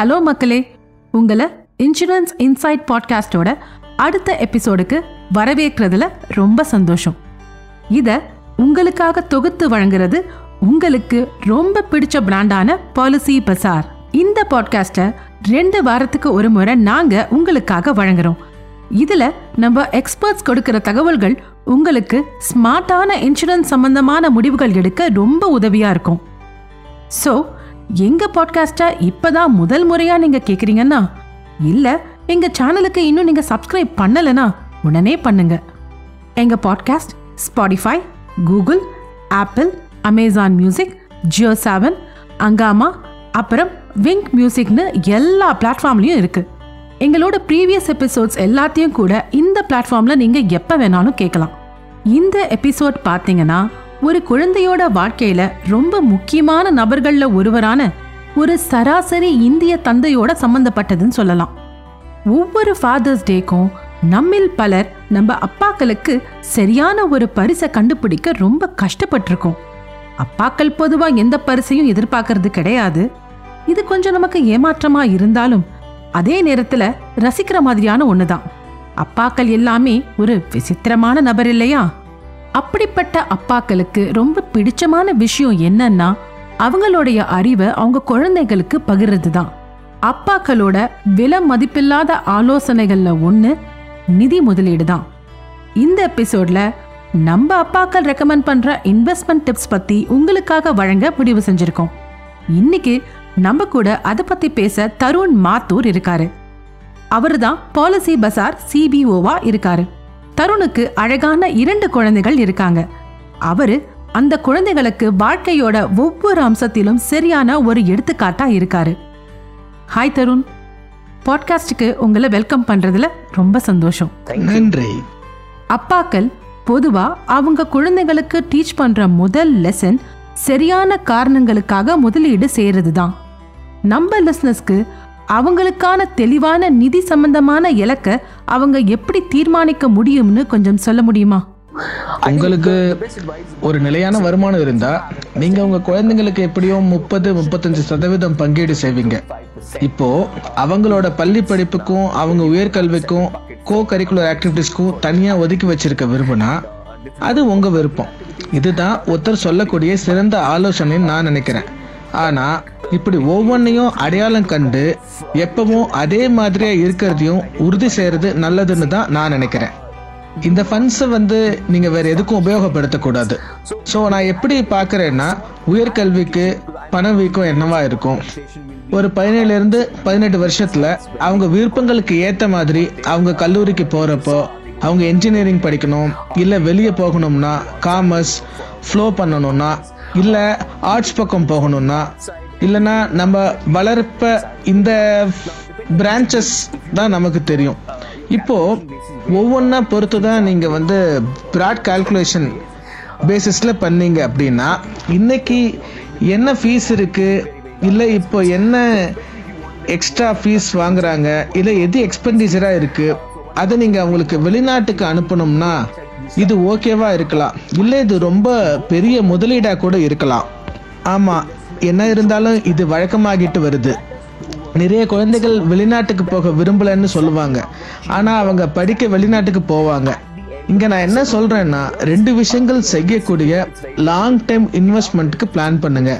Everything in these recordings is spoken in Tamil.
ஹலோ மக்களே உங்களை இன்சூரன்ஸ் இன்சைட் பாட்காஸ்டோட அடுத்த எபிசோடுக்கு வரவேற்கிறதுல ரொம்ப சந்தோஷம். இதை உங்களுக்காக தொகுத்து வழங்குறது உங்களுக்கு ரொம்ப பிடிச்ச பிராண்டான பாலிசி பசார் இந்த பாட்காஸ்ட்டை ரெண்டு வாரத்துக்கு ஒரு முறை நாங்கள் உங்களுக்காக வழங்குறோம். இதில் நம்ம எக்ஸ்பர்ட்ஸ் கொடுக்குற தகவல்கள் உங்களுக்கு ஸ்மார்ட்டான இன்சூரன்ஸ் சம்பந்தமான முடிவுகள் எடுக்க ரொம்ப உதவியாக இருக்கும். ஸோ எங்க பாட்காஸ்ட்டை இப்பதான் முதல் முறையா நீங்க கேக்குறீங்கன்னா இல்ல எங்க சேனலுக்கு இன்னும் நீங்க சப்ஸ்கிரைப் பண்ணலனா உடனே பண்ணுங்க. எங்க podcast Spotify Google Apple Amazon music Jio Saavn Hungama அப்புறம் விங்க் மியூசிக்னு எல்லா பிளாட்ஃபார்ம்லயும் இருக்கு. எங்களோட ப்ரீவியஸ் எபிசோட்ஸ் எல்லாத்தையும் கூட இந்த பிளாட்ஃபார்ம்ல நீங்க எப்ப வேணாலும் கேட்கலாம் இந்த எபிசோட் பார்த்தீங்கன்னா ஒரு குழந்தையோட வாழ்க்கையில ரொம்ப முக்கியமான நபர்கள்ல ஒருவரான ஒரு சராசரி இந்திய தந்தையோட சம்பந்தப்பட்டதுன்னு சொல்லலாம். ஒவ்வொரு ஃபாதர்ஸ் டேக்கும் நம்மில் பலர் நம்ம அப்பாக்களுக்கு சரியான ஒரு பரிசை கண்டுபிடிக்க ரொம்ப கஷ்டப்பட்டிருக்கோம். அப்பாக்கள் பொதுவாக எந்த பரிசையும் எதிர்பார்க்கறது கிடையாது. இது கொஞ்சம் நமக்கு ஏமாற்றமா இருந்தாலும் அதே நேரத்துல ரசிக்கிற மாதிரியான ஒண்ணுதான். அப்பாக்கள் எல்லாமே ஒரு விசித்திரமான நபர் இல்லையா? அப்படிப்பட்ட அப்பாக்களுக்கு ரொம்ப பிடிச்சமான விஷயம் என்னன்னா அவங்களுடைய அறிவை அவங்க குழந்தைகளுக்கு பகிர்றது தான் அப்பாக்களோட விலை மதிப்பில்லாத ஆலோசனைகள்ல ஒன்று நிதி முதலீடு தான் இந்த எபிசோட்ல நம்ம அப்பாக்கள் ரெக்கமெண்ட் பண்ற இன்வெஸ்ட்மெண்ட் டிப்ஸ் பத்தி உங்களுக்காக வழங்க முடிவு செஞ்சிருக்கோம். இன்னைக்கு நம்ம கூட அதை பத்தி பேச தருண் மாத்தூர் இருக்காரு. அவர்தான் பாலிசி பசார் சிபிஓவா இருக்காரு. தருணுக்கு அழகான இரண்டு குழந்தைகள் இருக்காங்க. அவரு அந்த குழந்தைகளுக்கு வாழ்க்கையோட ஒவ்வொரு அம்சத்திலும் சரியான ஒரு எடுத்துக்காட்டா இருக்காரு. ஹாய் தருண் பாட்காஸ்டுக்கு உங்களை வெல்கம் பண்றதுல ரொம்ப சந்தோஷம். நன்றி. அப்பாக்கள் பொதுவா அவங்க குழந்தைகளுக்கு டீச் பண்ற முதல் லெசன் சரியான காரணங்களுக்காக முதலீடு செய்யறது தான் நம்ம லிஸ்னஸ்க்கு அவங்களுக்கான தெளிவான நிதி சம்பந்தமான இலக்க அவங்க எப்படி தீர்மானிக்க முடியும்னு கொஞ்சம் சொல்ல முடியுமா? உங்களுக்கு ஒரு நிலையான வருமானம் இருந்தா நீங்க உங்க குழந்தைங்களுக்கு எப்படியும் முப்பது முப்பத்தஞ்சு சதவீதம் பங்கீடு செய்வீங்க. இப்போ அவங்களோட பள்ளி படிப்புக்கும் அவங்க உயர்கல்விக்கும் கோ கரிக்குலர் ஆக்டிவிட்டிஸ்க்கும் தனியா ஒதுக்கி வச்சிருக்க விரும்புனா அது உங்க விருப்பம். இதுதான் ஒருத்தர் சொல்லக்கூடிய சிறந்த ஆலோசனைன்னு நான் நினைக்கிறேன். ஆனா இப்படி ஒவ்வொன்றையும் அடையாளம் கண்டு எப்பவும் அதே மாதிரியா இருக்கிறதையும் உறுதி செய்யறது நல்லதுன்னு தான் நான் நினைக்கிறேன். இந்த ஃபண்ட்ஸை வந்து நீங்க வேற எதுக்கும் உபயோகப்படுத்தக்கூடாது. ஸோ நான் எப்படி பார்க்குறேன்னா உயர்கல்விக்கு பண வீக்கம் என்னவா இருக்கும்? ஒரு பதினேழுல இருந்து பதினெட்டு வருஷத்தில் அவங்க விருப்பங்களுக்கு ஏற்ற மாதிரி அவங்க கல்லூரிக்கு போகிறப்போ அவங்க என்ஜினியரிங் படிக்கணும் இல்லை வெளியே போகணும்னா காமர்ஸ் ஃப்ளோ பண்ணணும்னா இல்லை ஆர்ட்ஸ் பக்கம் போகணும்னா இல்லைன்னா நம்ம வளர்ப்ப இந்த பிரான்ச்சஸ் தான் நமக்கு தெரியும். இப்போ ஒவ்வொன்றா பொறுத்து தான் நீங்கள் வந்து ப்ராட் கால்குலேஷன் பேசிஸில் பண்ணீங்க அப்படின்னா இன்னைக்கு என்ன ஃபீஸ் இருக்குது இல்லை இப்போ என்ன எக்ஸ்ட்ரா ஃபீஸ் வாங்குறாங்க? இல்லை எது எக்ஸ்பெண்டிச்சராக இருக்குது அதை நீங்கள் அவங்களுக்கு வெளிநாட்டுக்கு அனுப்பணும்னா இது ஓகேவா இருக்கலாம். இல்லை இது ரொம்ப பெரிய முதலீடாக கூட இருக்கலாம். ஆமாம் என்ன இருந்தாலும் இது வழக்கமாகிட்டு வருது. நிறைய குழந்தைகள் வெளிநாட்டுக்கு போக விரும்பலன்னு சொல்லுவாங்க. ஆனால் அவங்க படிக்க வெளிநாட்டுக்கு போவாங்க. இங்கே நான் என்ன சொல்கிறேன்னா ரெண்டு விஷயங்கள் செய்யக்கூடிய லாங் டைம் இன்வெஸ்ட்மெண்ட்டுக்கு பிளான் பண்ணுங்க.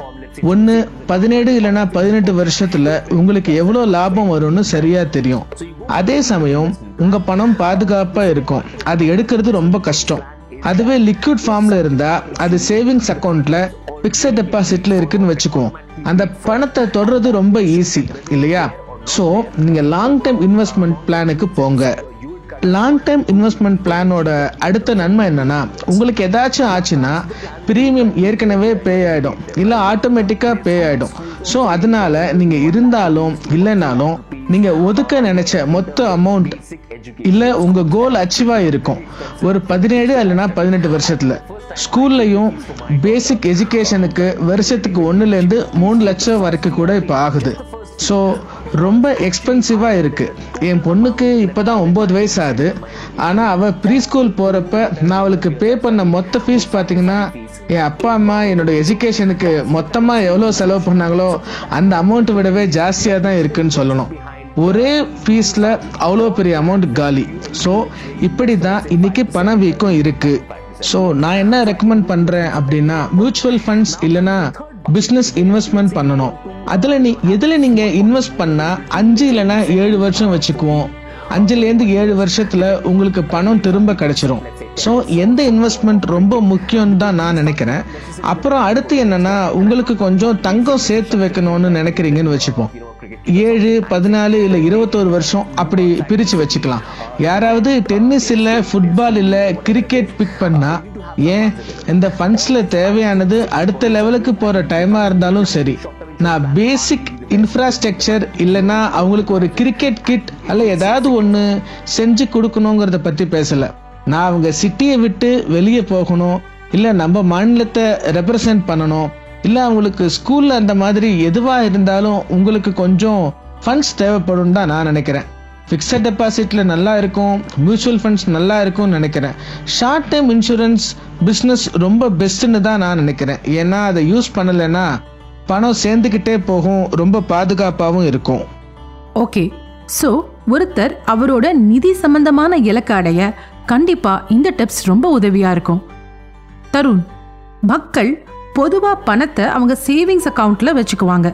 ஒன்று பதினேழு இல்லைன்னா பதினெட்டு வருஷத்தில் உங்களுக்கு எவ்வளோ லாபம் வரும்னு சரியாக தெரியும். அதே சமயம் உங்கள் பணம் பாதுகாப்பாக இருக்கும். அது எடுக்கிறது ரொம்ப கஷ்டம். அதுவே லிக்விட் ஃபார்ம்ல இருந்தா அது சேவிங்ஸ் அக்கௌண்ட்ல பிக்சட் டெபாசிட்ல இருக்குன்னு வச்சுக்குவோம் அந்த பணத்தை தொடர்றது ரொம்ப ஈஸி இல்லையா? ஸோ நீங்க லாங் டைம் இன்வெஸ்ட்மெண்ட் பிளானுக்கு போங்க. லாங் டைம் இன்வெஸ்ட்மெண்ட் பிளானோட அடுத்த நன்மை என்னன்னா உங்களுக்கு ஏதாச்சும் ஆச்சுன்னா ப்ரீமியம் ஏற்கனவே பே ஆகிடும் இல்லை ஆட்டோமேட்டிக்காக பே ஆகிடும் ஸோ அதனால நீங்கள் இருந்தாலும் இல்லைனாலும் நீங்கள் ஒதுக்க நினைச்ச மொத்த அமௌண்ட் இல்லை உங்கள் கோல் அச்சீவாக இருக்கும். ஒரு பதினேழு இல்லைன்னா பதினெட்டு வருஷத்தில். ஸ்கூல்லையும் பேசிக் எஜுகேஷனுக்கு வருஷத்துக்கு ஒன்றுலேருந்து மூணு லட்சம் வரைக்கும் கூட இப்போ ஆகுது. ஸோ ரொம்ப எக்ஸ்பென்சிவாக இருக்குது என் பொண்ணுக்கு இப்போ தான் ஒம்பது வயசு ஆகுது ஆனால் அவள் ப்ரீ ஸ்கூல் போகிறப்ப நான் அவளுக்கு பே பண்ண மொத்த ஃபீஸ் பார்த்தீங்கன்னா என் அப்பா அம்மா என்னோட எஜுகேஷனுக்கு மொத்தமாக எவ்வளோ செலவு பண்ணாங்களோ அந்த அமௌண்ட்டை விடவே ஜாஸ்தியாக தான் இருக்குன்னு சொல்லணும். ஒரே ஃபீஸில் அவ்வளோ பெரிய அமௌண்ட் காலி. ஸோ இப்படி தான் இன்றைக்கி பண வீக்கம் இருக்குது ஸோ நான் என்ன ரெக்கமெண்ட் பண்ணுறேன் அப்படின்னா மியூச்சுவல் ஃபண்ட்ஸ் இல்லைன்னா பிஸ்னஸ் இன்வெஸ்ட்மெண்ட் பண்ணணும். அதில் நீ எதில் நீங்கள் இன்வெஸ்ட் பண்ணால் அஞ்சு இல்லைன்னா ஏழு வருஷம் வச்சுக்குவோம். அஞ்சுலேருந்து ஏழு வருஷத்தில் உங்களுக்கு பணம் திரும்ப கிடைச்சிரும். ஸோ எந்த இன்வெஸ்ட்மெண்ட் ரொம்ப முக்கியம்னு தான் நான் நினைக்கிறேன். அப்புறம் அடுத்து என்னன்னா உங்களுக்கு கொஞ்சம் தங்கம் சேர்த்து வைக்கணும்னு நினைக்கிறீங்கன்னு வச்சுப்போம். ஏழு பதினாலு இல்லை இருபத்தோரு வருஷம் அப்படி பிரித்து வச்சுக்கலாம். யாராவது டென்னிஸ் இல்லை ஃபுட்பால் இல்லை கிரிக்கெட் பிக் பண்ணா ஏன் இந்த ஃபண்ட்ஸில் தேவையானது அடுத்த லெவலுக்கு போகிற டைமாக இருந்தாலும் சரி. நான் பேசிக் இன்ஃப்ராஸ்ட்ரக்சர் இல்லைன்னா அவங்களுக்கு ஒரு கிரிக்கெட் கிட் அல்ல ஏதாவது ஒன்று செஞ்சு கொடுக்கணுங்கிறத பற்றி பேசலை. நான் அவங்க சிட்டியை விட்டு வெளியே போகணும் இல்லை நம்ம மாநிலத்தை ரெப்ரசன்ட் பண்ணணும் இல்லை அவங்களுக்கு ஸ்கூலில் அந்த மாதிரி எதுவாக இருந்தாலும் உங்களுக்கு கொஞ்சம் ஃபண்ட்ஸ் தேவைப்படும் தான் நான் நினைக்கிறேன். ஃபிக்ஸட் டெபாசிட்டில் நல்லா இருக்கும் மியூச்சுவல் ஃபண்ட்ஸ் நல்லா இருக்கும்னு நினைக்கிறேன். ஷார்ட் டைம் இன்சூரன்ஸ் பிஸ்னஸ் ரொம்ப பெஸ்ட்டுன்னு தான் நான் நினைக்கிறேன். ஏன்னா அதை யூஸ் பண்ணலைன்னா பணம் சேர்ந்துக்கிட்டே போகும் ரொம்ப பாதுகாப்பாகவும் இருக்கும். ஓகே ஸோ ஒருத்தர் அவரோட நிதி சம்பந்தமான இலக்கு அடைய கண்டிப்பாக இந்த டிப்ஸ் ரொம்ப உதவியாக இருக்கும். தருண் மக்கள் பொதுவா பணத்தை அவங்க சேவிங்ஸ் அக்கவுண்ட்ல வச்சுக்குவாங்க.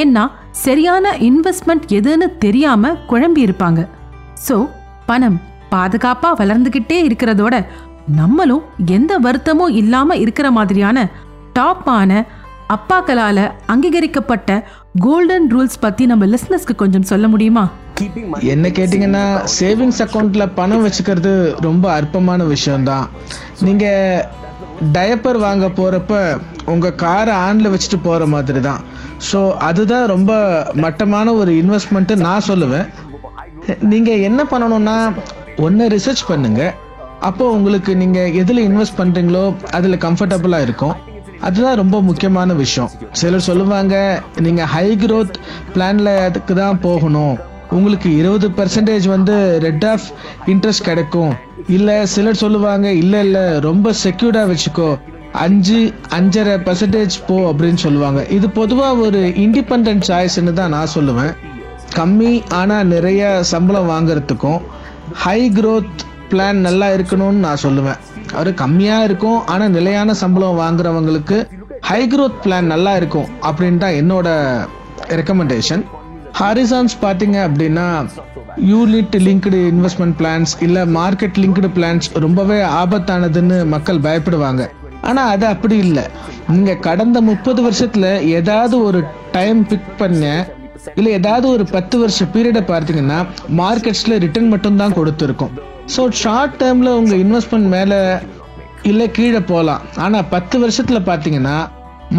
ஏன்னா சரியான இன்வெஸ்ட்மெண்ட் எதுன்னு தெரியாம குழம்பி இருப்பாங்க. ஸோ பணம் பாதுகாப்பா வளர்ந்துகிட்டே இருக்கிறதோட நம்மளும் எந்த வருத்தமும் இல்லாம இருக்கிற மாதிரியான டாப்பான அப்பாக்களால அங்கீகரிக்கப்பட்ட கோல்டன் ரூல்ஸ் பத்தி நம்ம லிஸ்னஸ்க்கு கொஞ்சம் சொல்ல முடியுமா? என்ன கேட்டிங்கன்னா சேவிங்ஸ் அக்கௌண்ட்ல பணம் வச்சுக்கிறது ரொம்ப அற்பமான விஷயம்தான். நீங்க டயப்பர் வாங்க போகிறப்ப உங்கள் காரை ஆனில் வச்சுட்டு போகிற மாதிரி தான் ஸோ அதுதான் ரொம்ப மட்டமான ஒரு இன்வெஸ்ட்மெண்ட்டு நான் சொல்லுவேன். நீங்கள் என்ன பண்ணணும்னா ஒன்று ரிசர்ச் பண்ணுங்கள் அப்போது உங்களுக்கு நீங்கள் எதில் இன்வெஸ்ட் பண்ணுறீங்களோ அதில் கம்ஃபர்டபுளாக இருக்கும். அதுதான் ரொம்ப முக்கியமான விஷயம். சிலர் சொல்லுவாங்க நீங்கள் ஹை க்ரோத் பிளானில் அதுக்கு தான் போகணும். உங்களுக்கு இருபது பர்சன்டேஜ் வந்து ரெட் ஆஃப் இன்ட்ரெஸ்ட் கிடைக்கும். இல்ல சிலர் சொல்லுவாங்க இல்ல இல்ல ரொம்ப செக்யூர்டா வச்சுக்கோ. அஞ்சு அஞ்சரை பர்சன்டேஜ் போ அப்படின்னு சொல்லுவாங்க. இது பொதுவா ஒரு இண்டிபெண்ட் சாய்ஸ்ன்னு தான் நான் சொல்லுவேன். கம்மி ஆனா நிறைய சம்பளம் வாங்குறதுக்கும் ஹை க்ரோத் பிளான் நல்லா இருக்கணும்னு நான் சொல்லுவேன். அது கம்மியாக இருக்கும் ஆனால் நிலையான சம்பளம் வாங்குறவங்களுக்கு ஹை க்ரோத் பிளான் நல்லா இருக்கும் அப்படின்னு தான் என்னோட ரெக்கமெண்டேஷன் ஹாரிசான்ஸ் பார்த்தீங்க அப்படின்னா யூனிட் லிங்க்டு இன்வெஸ்ட்மெண்ட் பிளான்ஸ் இல்லை மார்க்கெட் லிங்க்டு பிளான்ஸ் ரொம்பவே ஆபத்தானதுன்னு மக்கள் பயப்படுவாங்க. ஆனால் அது அப்படி இல்லை. நீங்கள் கடந்த முப்பது வருஷத்தில் ஏதாவது ஒரு டைம் பிக் பண்ண இல்லை ஏதாவது ஒரு பத்து வருஷ பீரியடை பார்த்தீங்கன்னா மார்க்கெட்ஸில் ரிட்டர்ன் மட்டும்தான் கொடுத்துருக்கும். ஸோ ஷார்ட் டேர்மில் உங்கள் இன்வெஸ்ட்மெண்ட் மேலே இல்லை கீழே போகலாம் ஆனால் பத்து வருஷத்தில் பார்த்தீங்கன்னா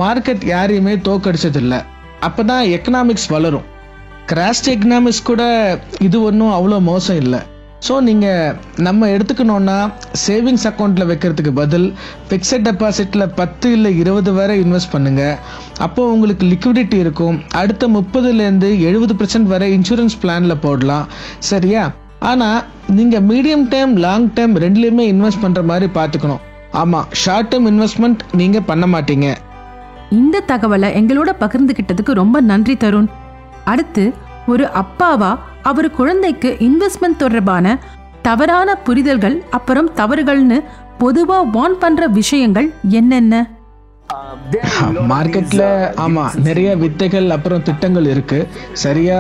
மார்க்கெட் யாரையுமே தோக்கடிச்சதில்லை. அப்போ தான் எக்கனாமிக்ஸ் வளரும். கிராஸ்ட் எக்னாமிக்ஸ் கூட இது ஒன்றும் அவ்வளோ மோசம் இல்லை. ஸோ நீங்கள் நம்ம எடுத்துக்கணுன்னா சேவிங்ஸ் அக்கௌண்ட்டில் வைக்கிறதுக்கு பதில் ஃபிக்ஸட் டெபாசிட்டில் பத்து இல்லை இருபது வரை இன்வெஸ்ட் பண்ணுங்கள் அப்போது உங்களுக்கு லிக்விடிட்டி இருக்கும். அடுத்த முப்பதுலேருந்து எழுபது பர்சன்ட் வரை இன்சூரன்ஸ் பிளானில் போடலாம். சரியா? ஆனால் நீங்கள் மீடியம் டைம் லாங் டேர்ம் ரெண்டுலேயுமே இன்வெஸ்ட் பண்ணுற மாதிரி பார்த்துக்கணும். ஆமாம் ஷார்ட் டேர்ம் இன்வெஸ்ட்மெண்ட் நீங்கள் பண்ண மாட்டீங்க. இந்த தகவலை எங்களோட பகிர்ந்துகிட்டதுக்கு ரொம்ப நன்றி தருண். அடுத்து ஒரு அப்பாவா அவர் குழந்தைக்கு இன்வெஸ்ட்மெண்ட் தொடர்பான தவறான புரிதல்கள் அப்புறம் தவறுகள்னு பொதுவா வார்ன் பண்ற விஷயங்கள் என்னென்ன? மார்க்கெட்ல ஆமா நிறைய வித்தைகள் அப்புறம் திட்டங்கள் இருக்கு. சரியா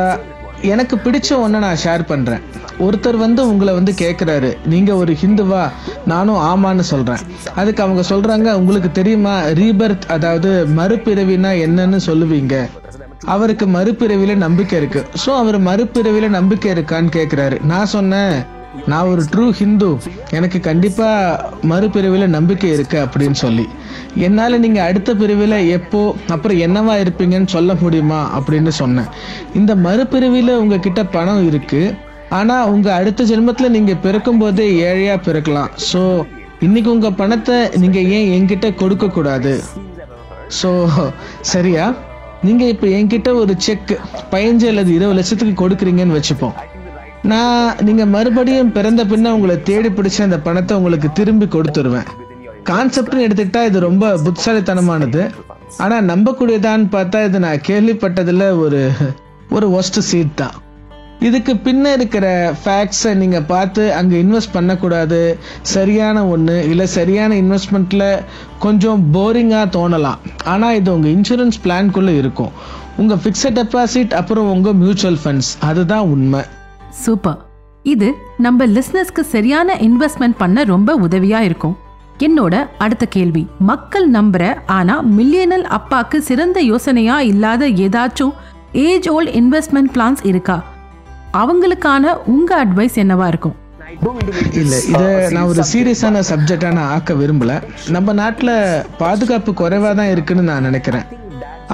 எனக்கு பிடிச்ச ஒன்றை நான் ஷேர் பண்றேன். ஒருத்தர் வந்து உங்களை வந்து கேட்குறாரு நீங்க ஒரு ஹிந்துவா நானும் ஆமான்னு சொல்றேன். அதுக்கு அவங்க சொல்றாங்க உங்களுக்கு தெரியுமா ரீபர்த் அதாவது மறுபிறவினா என்னன்னு சொல்லுவீங்க. அவருக்கு மறுபிறவில நம்பிக்கை இருக்கு. ஸோ அவர் மறுபிறவில நம்பிக்கை இருக்கான்னு கேட்குறாரு நான் சொன்னேன் நான் ஒரு ட்ரூ ஹிந்து எனக்கு கண்டிப்பாக மறுபிறவில நம்பிக்கை இருக்கு அப்படின்னு சொல்லி. என்னால் நீங்கள் அடுத்த பிரிவில் எப்போ அப்புறம் என்னவா இருப்பீங்கன்னு சொல்ல முடியுமா அப்படின்னு சொன்னேன். இந்த மறுபிரிவில் உங்ககிட்ட பணம் இருக்கு. ஆனால் உங்கள் அடுத்த ஜென்மத்தில் நீங்கள் பிறக்கும் போதே ஏழையாக பிறக்கலாம். ஸோ இன்னைக்கு உங்கள் பணத்தை நீங்கள் ஏன் என்கிட்ட கொடுக்கக்கூடாது? ஸோ சரியா? நீங்கள் இப்போ என்கிட்ட ஒரு செக் பதினஞ்சு அல்லது இருபது லட்சத்துக்கு கொடுக்குறீங்கன்னு வச்சுப்போம். நான் நீங்கள் மறுபடியும் பிறந்த பின்ன உங்களை தேடி பிடிச்ச அந்த பணத்தை உங்களுக்கு திரும்பி கொடுத்துருவேன். கான்செப்ட்னு எடுத்துக்கிட்டா இது ரொம்ப புத்திசாலித்தனமானது. ஆனால் நம்பக்கூடியதான்னு பார்த்தா இது நான் கேள்விப்பட்டதில் ஒரு ஒரு ஒஸ்ட் சீட் தான். இதுக்கு பின்ன இருக்கிற ஃபேக்ட்ஸை நீங்கள் பார்த்து அங்கே இன்வெஸ்ட் பண்ணக்கூடாது. சரியான ஒன்று இல்லை சரியான இன்வெஸ்ட்மெண்ட்டில் கொஞ்சம் போரிங்காக தோணலாம். ஆனால் இது உங்கள் இன்சூரன்ஸ் பிளான்குள்ளே இருக்கும். உங்கள் ஃபிக்ஸட் டெபாசிட் அப்புறம் உங்கள் மியூச்சுவல் ஃபண்ட்ஸ் அதுதான் உண்மை. சூப்பர் இது நம்ம லிஸ்னஸ்க்கு சரியான இன்வெஸ்ட்மெண்ட் பண்ண ரொம்ப உதவியாக இருக்கும். என்னோட அடுத்த கேள்வி. மக்கள் நம்புற ஆனா மில்லியனல் அப்பாக்கு சிறந்த யோசனையா இல்லாத ஏதாச்சும் ஏஜ் ஓல்ட் இன்வெஸ்ட்மெண்ட் பிளான்ஸ் இருக்கா? அவங்களுக்கான உங்க அட்வைஸ் என்னவா இருக்கும்? இல்லை இதை நான் ஒரு சீரியஸான சப்ஜெக்டாக நான் ஆக்க விரும்பல. நம்ம நாட்டில் பாதுகாப்பு குறைவாக தான் இருக்குன்னு நான் நினைக்கிறேன்.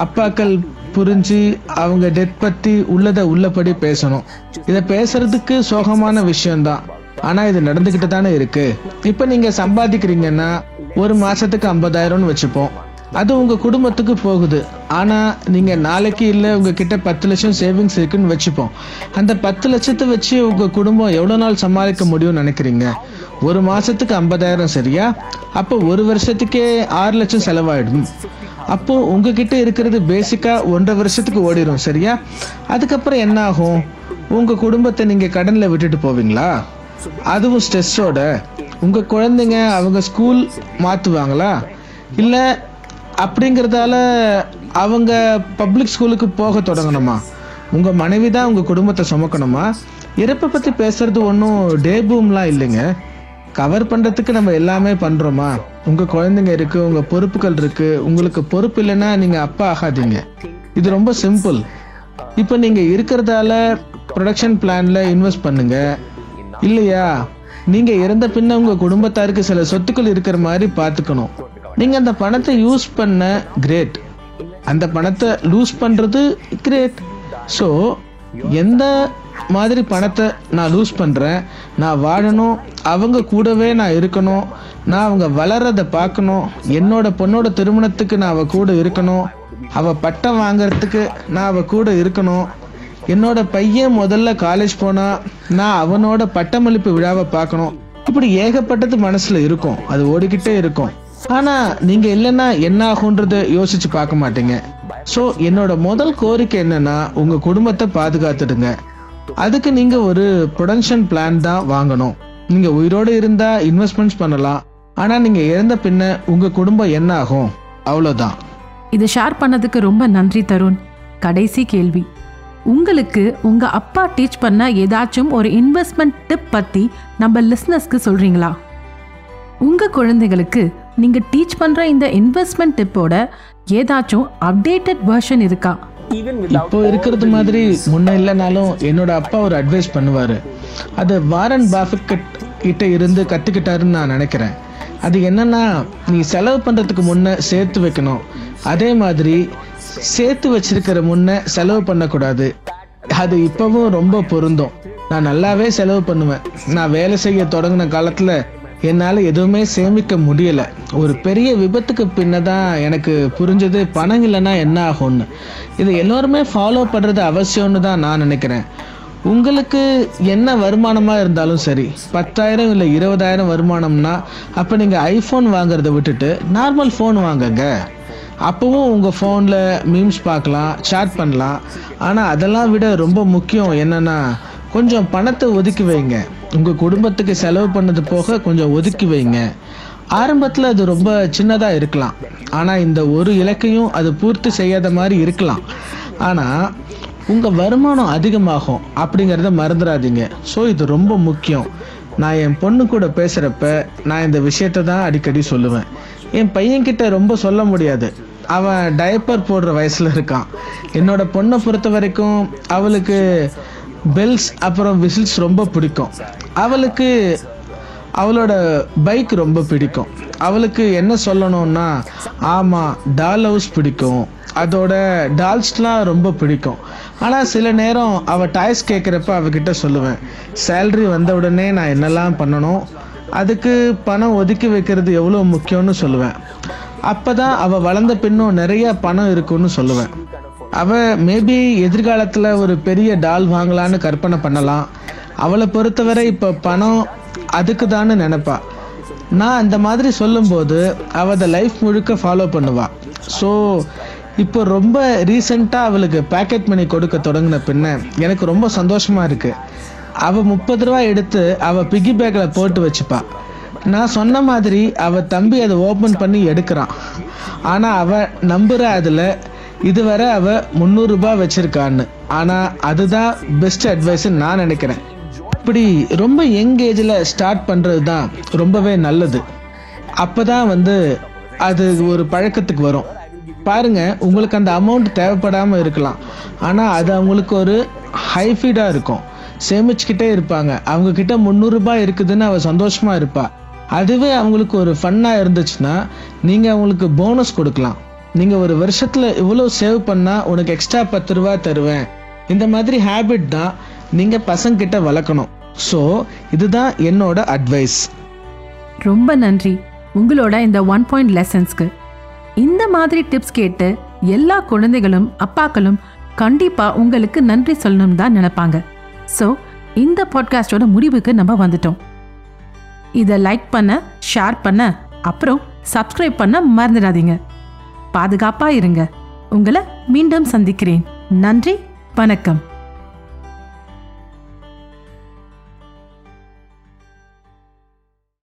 அப்பாக்கள் புரிஞ்சு அவங்க டெத் பற்றி உள்ளதை உள்ளபடி பேசணும். இதை பேசுறதுக்கு சோகமான விஷயம்தான். ஆனால் இது நடந்துக்கிட்டு தானே இருக்கு. இப்போ நீங்கள் சம்பாதிக்கிறீங்கன்னா ஒரு மாதத்துக்கு ஐம்பதாயிரம்னு வச்சுப்போம். அது உங்கள் குடும்பத்துக்கு போகுது. ஆனால் நீங்கள் நாளைக்கு இல்லை உங்ககிட்ட பத்து லட்சம் சேவிங்ஸ் இருக்குன்னு வச்சுப்போம். அந்த பத்து லட்சத்தை வச்சு உங்கள் குடும்பம் எவ்வளோ நாள் சமாளிக்க முடியும்னு நினைக்கிறீங்க? ஒரு மாதத்துக்கு ஐம்பதாயிரம் சரியா? அப்போ ஒரு வருஷத்துக்கே ஆறு லட்சம் செலவாயிடும். அப்போ உங்ககிட்ட இருக்கிறது பேசிக்காக ஒன்றரை வருஷத்துக்கு ஓடிடும் சரியா? அதுக்கப்புறம் என்ன ஆகும்? உங்கள் குடும்பத்தை நீங்கள் கடனில் விட்டுட்டு போவீங்களா? அதுவும் ஸ்ட்ரெஸ்ஸோட உங்கள் குழந்தைங்க அவங்க ஸ்கூல் மாற்றுவாங்களா இல்லை அப்படிங்கிறதால அவங்க பப்ளிக் ஸ்கூலுக்கு போக தொடங்கணுமா? உங்கள் மனைவி தான் உங்கள் குடும்பத்தை சுமக்கணுமா? இறப்பை பற்றி பேசுறது ஒன்றும் டே பூம்லாம் இல்லைங்க. கவர் பண்ணுறதுக்கு நம்ம எல்லாமே பண்ணுறோமா உங்கள் குழந்தைங்க இருக்குது உங்கள் பொறுப்புகள் இருக்குது உங்களுக்கு பொறுப்பு இல்லைன்னா நீங்கள் அப்பா ஆகாதீங்க. இது ரொம்ப சிம்பிள் இப்போ நீங்கள் இருக்கிறதால ப்ரொடக்ஷன் பிளானில் இன்வெஸ்ட் பண்ணுங்க. இல்லையா? நீங்கள் இறந்த பின்ன உங்கள் குடும்பத்தாருக்கு சில சொத்துக்கள் இருக்கிற மாதிரி பார்த்துக்கணும். நீங்கள் அந்த பணத்தை யூஸ் பண்ண கிரேட் அந்த பணத்தை லூஸ் பண்ணுறது கிரேட் ஸோ எந்த மாதிரி பணத்தை நான் லூஸ் பண்ணுறேன் நான் வாழணும் அவங்க கூடவே நான் இருக்கணும் நான் அவங்க வளர்றதை பார்க்கணும் என்னோட பொண்ணோட திருமணத்துக்கு நான் அவ கூட இருக்கணும் அவ பட்டம் வாங்குறதுக்கு நான் அவ கூட இருக்கணும் என்னோட பையன் முதல்ல காலேஜ் போனால் நான் அவனோட பட்டமளிப்பு விழாவை பார்க்கணும். இப்படி ஏகப்பட்டது மனசில் இருக்கும். அது ஓடிக்கிட்டே இருக்கும். ஆனா நீங்க இல்லைன்னா என்ன ஆகுன்றத யோசிச்சு பார்க்க மாட்டீங்க. ஸோ என்னோட முதல் கோரிக்கை என்னன்னா உங்க குடும்பத்தை பாதுகாத்துடுங்க. அதுக்கு நீங்க ஒரு ப்ரொடக்ஷன் பிளான் தான் வாங்கணும். நீங்க உயிரோடு இருந்தா இன்வெஸ்ட்மெண்ட்ஸ் பண்ணலாம். ஆனா நீங்க இறந்த பின்ன உங்க குடும்பம் என்ன ஆகும்? அவ்வளவுதான். இதை ஷேர் பண்ணதுக்கு ரொம்ப நன்றி தருண். கடைசி கேள்வி. உங்களுக்கு உங்க அப்பா டீச் பண்ண ஏதாச்சும் ஒரு இன்வெஸ்ட்மெண்ட் டிப் பத்தி நம்ம லிஸ்னஸ்க்கு சொல்றீங்களா? உங்க குழந்தைகளுக்கு நீங்க டீச் பண்ற இந்த இன்வெஸ்ட்மெண்ட் டிப்போட ஏதாச்சும் அப்டேட்டட் வெர்ஷன் இருக்கா? இப்போ இருக்கிறது மாதிரி முன்ன இல்லைனாலும் என்னோட அப்பா ஒரு அட்வைஸ் பண்ணுவாரு. அது வாரன் பாஃபட் கிட்ட இருந்து கத்துக்கிட்டாருன்னு நான் நினைக்கிறேன். அது என்னன்னா நீ செலவு பண்றதுக்கு முன்ன சேர்த்து வைக்கணும். அதே மாதிரி சேர்த்து வச்சிருக்கிற முன்ன செலவு பண்ணக்கூடாது. அது இப்பவும் ரொம்ப பொருந்தும். நான் நல்லாவே செலவு பண்ணுவேன். நான் வேலை செய்ய தொடங்கின காலத்துல என்னால் எதுவுமே சேமிக்க முடியலை. ஒரு பெரிய விபத்துக்கு பின்ன தான் எனக்கு புரிஞ்சது பணம் இல்லைன்னா என்ன ஆகும்னு. இது எல்லோருமே ஃபாலோ பண்ணுறது அவசியம்னு தான் நான் நினைக்கிறேன். உங்களுக்கு என்ன வருமானமாக இருந்தாலும் சரி பத்தாயிரம் இல்லை இருபதாயிரம் வருமானம்னா அப்போ நீங்கள் ஐஃபோன் வாங்குறத விட்டுட்டு நார்மல் ஃபோன் வாங்குங்க. அப்போவும் உங்கள் ஃபோனில் மீம்ஸ் பார்க்கலாம் சேட் பண்ணலாம். ஆனால் அதெல்லாம் விட ரொம்ப முக்கியம் என்னென்னா கொஞ்சம் பணத்தை ஒதுக்கி வைங்க. உங்கள் குடும்பத்துக்கு செலவு பண்ணது போக கொஞ்சம் ஒதுக்கி வைங்க. ஆரம்பத்தில் அது ரொம்ப சின்னதாக இருக்கலாம். ஆனால் இந்த ஒரு இலக்கையும் அது பூர்த்தி செய்யாத மாதிரி இருக்கலாம். ஆனால் உங்கள் வருமானம் அதிகமாகும் அப்படிங்கிறத மறந்துடாதீங்க. ஸோ இது ரொம்ப முக்கியம். நான் என் பொண்ணு கூட பேசுகிறப்ப நான் இந்த விஷயத்தை தான் அடிக்கடி சொல்லுவேன். என் பையன்கிட்ட ரொம்ப சொல்ல முடியாது. அவன் டயப்பர் போடுற வயசில் இருக்கான். என்னோட பொண்ணை பொறுத்த வரைக்கும் அவளுக்கு பெல்ஸ் அப்புறம் விசில்ஸ் ரொம்ப பிடிக்கும். அவளுக்கு அவளோட பைக் ரொம்ப பிடிக்கும். அவளுக்கு என்ன சொல்லணும்னா ஆமாம் டால் ஹவுஸ் பிடிக்கும். அதோட டால்ஸ்லாம் ரொம்ப பிடிக்கும். ஆனால் சில நேரம் அவள் டாய்ஸ் கேட்குறப்ப அவகிட்ட சொல்லுவேன் சேல்ரி வந்த உடனே நான் என்னெல்லாம் பண்ணணும்? அதுக்கு பணம் ஒதுக்கி வைக்கிறது எவ்வளோ முக்கியம்னு சொல்லுவேன். அப்போ தான் அவள் வளர்ந்த பின்னும் நிறைய பணம் இருக்குன்னு சொல்லுவேன். அவள் மேபி எதிர்காலத்தில் ஒரு பெரிய டால் வாங்கலான்னு கற்பனை பண்ணலாம். அவளை பொறுத்தவரை இப்போ பணம் அதுக்கு நினைப்பா. நான் அந்த மாதிரி சொல்லும்போது அவள் அதை லைஃப் முழுக்க ஃபாலோ பண்ணுவா. ஸோ இப்போ ரொம்ப ரீசெண்டாக அவளுக்கு பேக்கெட் மணி கொடுக்க தொடங்கின பின்ன எனக்கு ரொம்ப சந்தோஷமாக இருக்குது அவள் முப்பது ரூபா எடுத்து அவள் பிகி பேக்கில் போட்டு வச்சுப்பா. நான் சொன்ன மாதிரி அவள் தம்பி அதை ஓப்பன் பண்ணி எடுக்கிறான். ஆனால் அவள் நம்புகிற அதில் இதுவரை அவள் முந்நூறுரூபா வச்சுருக்கான்னு. ஆனால் அதுதான் பெஸ்ட் அட்வைஸ்ன்னு நான் நினைக்கிறேன். இப்படி ரொம்ப யங் ஏஜில் ஸ்டார்ட் பண்ணுறது தான் ரொம்பவே நல்லது. அப்போ தான் வந்து அது ஒரு பழக்கத்துக்கு வரும். பாருங்க உங்களுக்கு அந்த அமௌண்ட் தேவைப்படாமல் இருக்கலாம். ஆனால் அது அவங்களுக்கு ஒரு ஹைஃபீடாக இருக்கும். சேமிச்சுக்கிட்டே இருப்பாங்க. அவங்க கிட்ட முந்நூறுரூபா இருக்குதுன்னு அவள் சந்தோஷமாக இருப்பா. அதுவே அவங்களுக்கு ஒரு ஃபன்னாக இருந்துச்சுன்னா நீங்கள் அவங்களுக்கு போனஸ் கொடுக்கலாம். நீங்கள் ஒரு வருஷத்தில் இவ்வளோ சேவ் பண்ணால் உனக்கு எக்ஸ்ட்ரா பத்து ரூபா தருவேன். இந்த மாதிரி ஹேபிட் தான் நீங்கள் பசங்கிட்ட வளர்க்கணும். ஸோ இதுதான் என்னோட அட்வைஸ் ரொம்ப நன்றி. உங்களோட இந்த ஒன் பாயிண்ட் லெசன்ஸ்க்கு இந்த மாதிரி டிப்ஸ் கேட்டு எல்லா குழந்தைகளும் அப்பாக்களும் கண்டிப்பா உங்களுக்கு நன்றி சொல்லணும் தான் நினைப்பாங்க. ஸோ இந்த பாட்காஸ்டோட முடிவுக்கு நம்ம வந்துட்டோம். இதை லைக் பண்ண ஷேர் பண்ண அப்புறம் சப்ஸ்கிரைப் பண்ண மறந்துடாதீங்க. பாதுகாப்பா இருங்க. உங்களை மீண்டும் சந்திக்கிறேன். நன்றி வணக்கம்.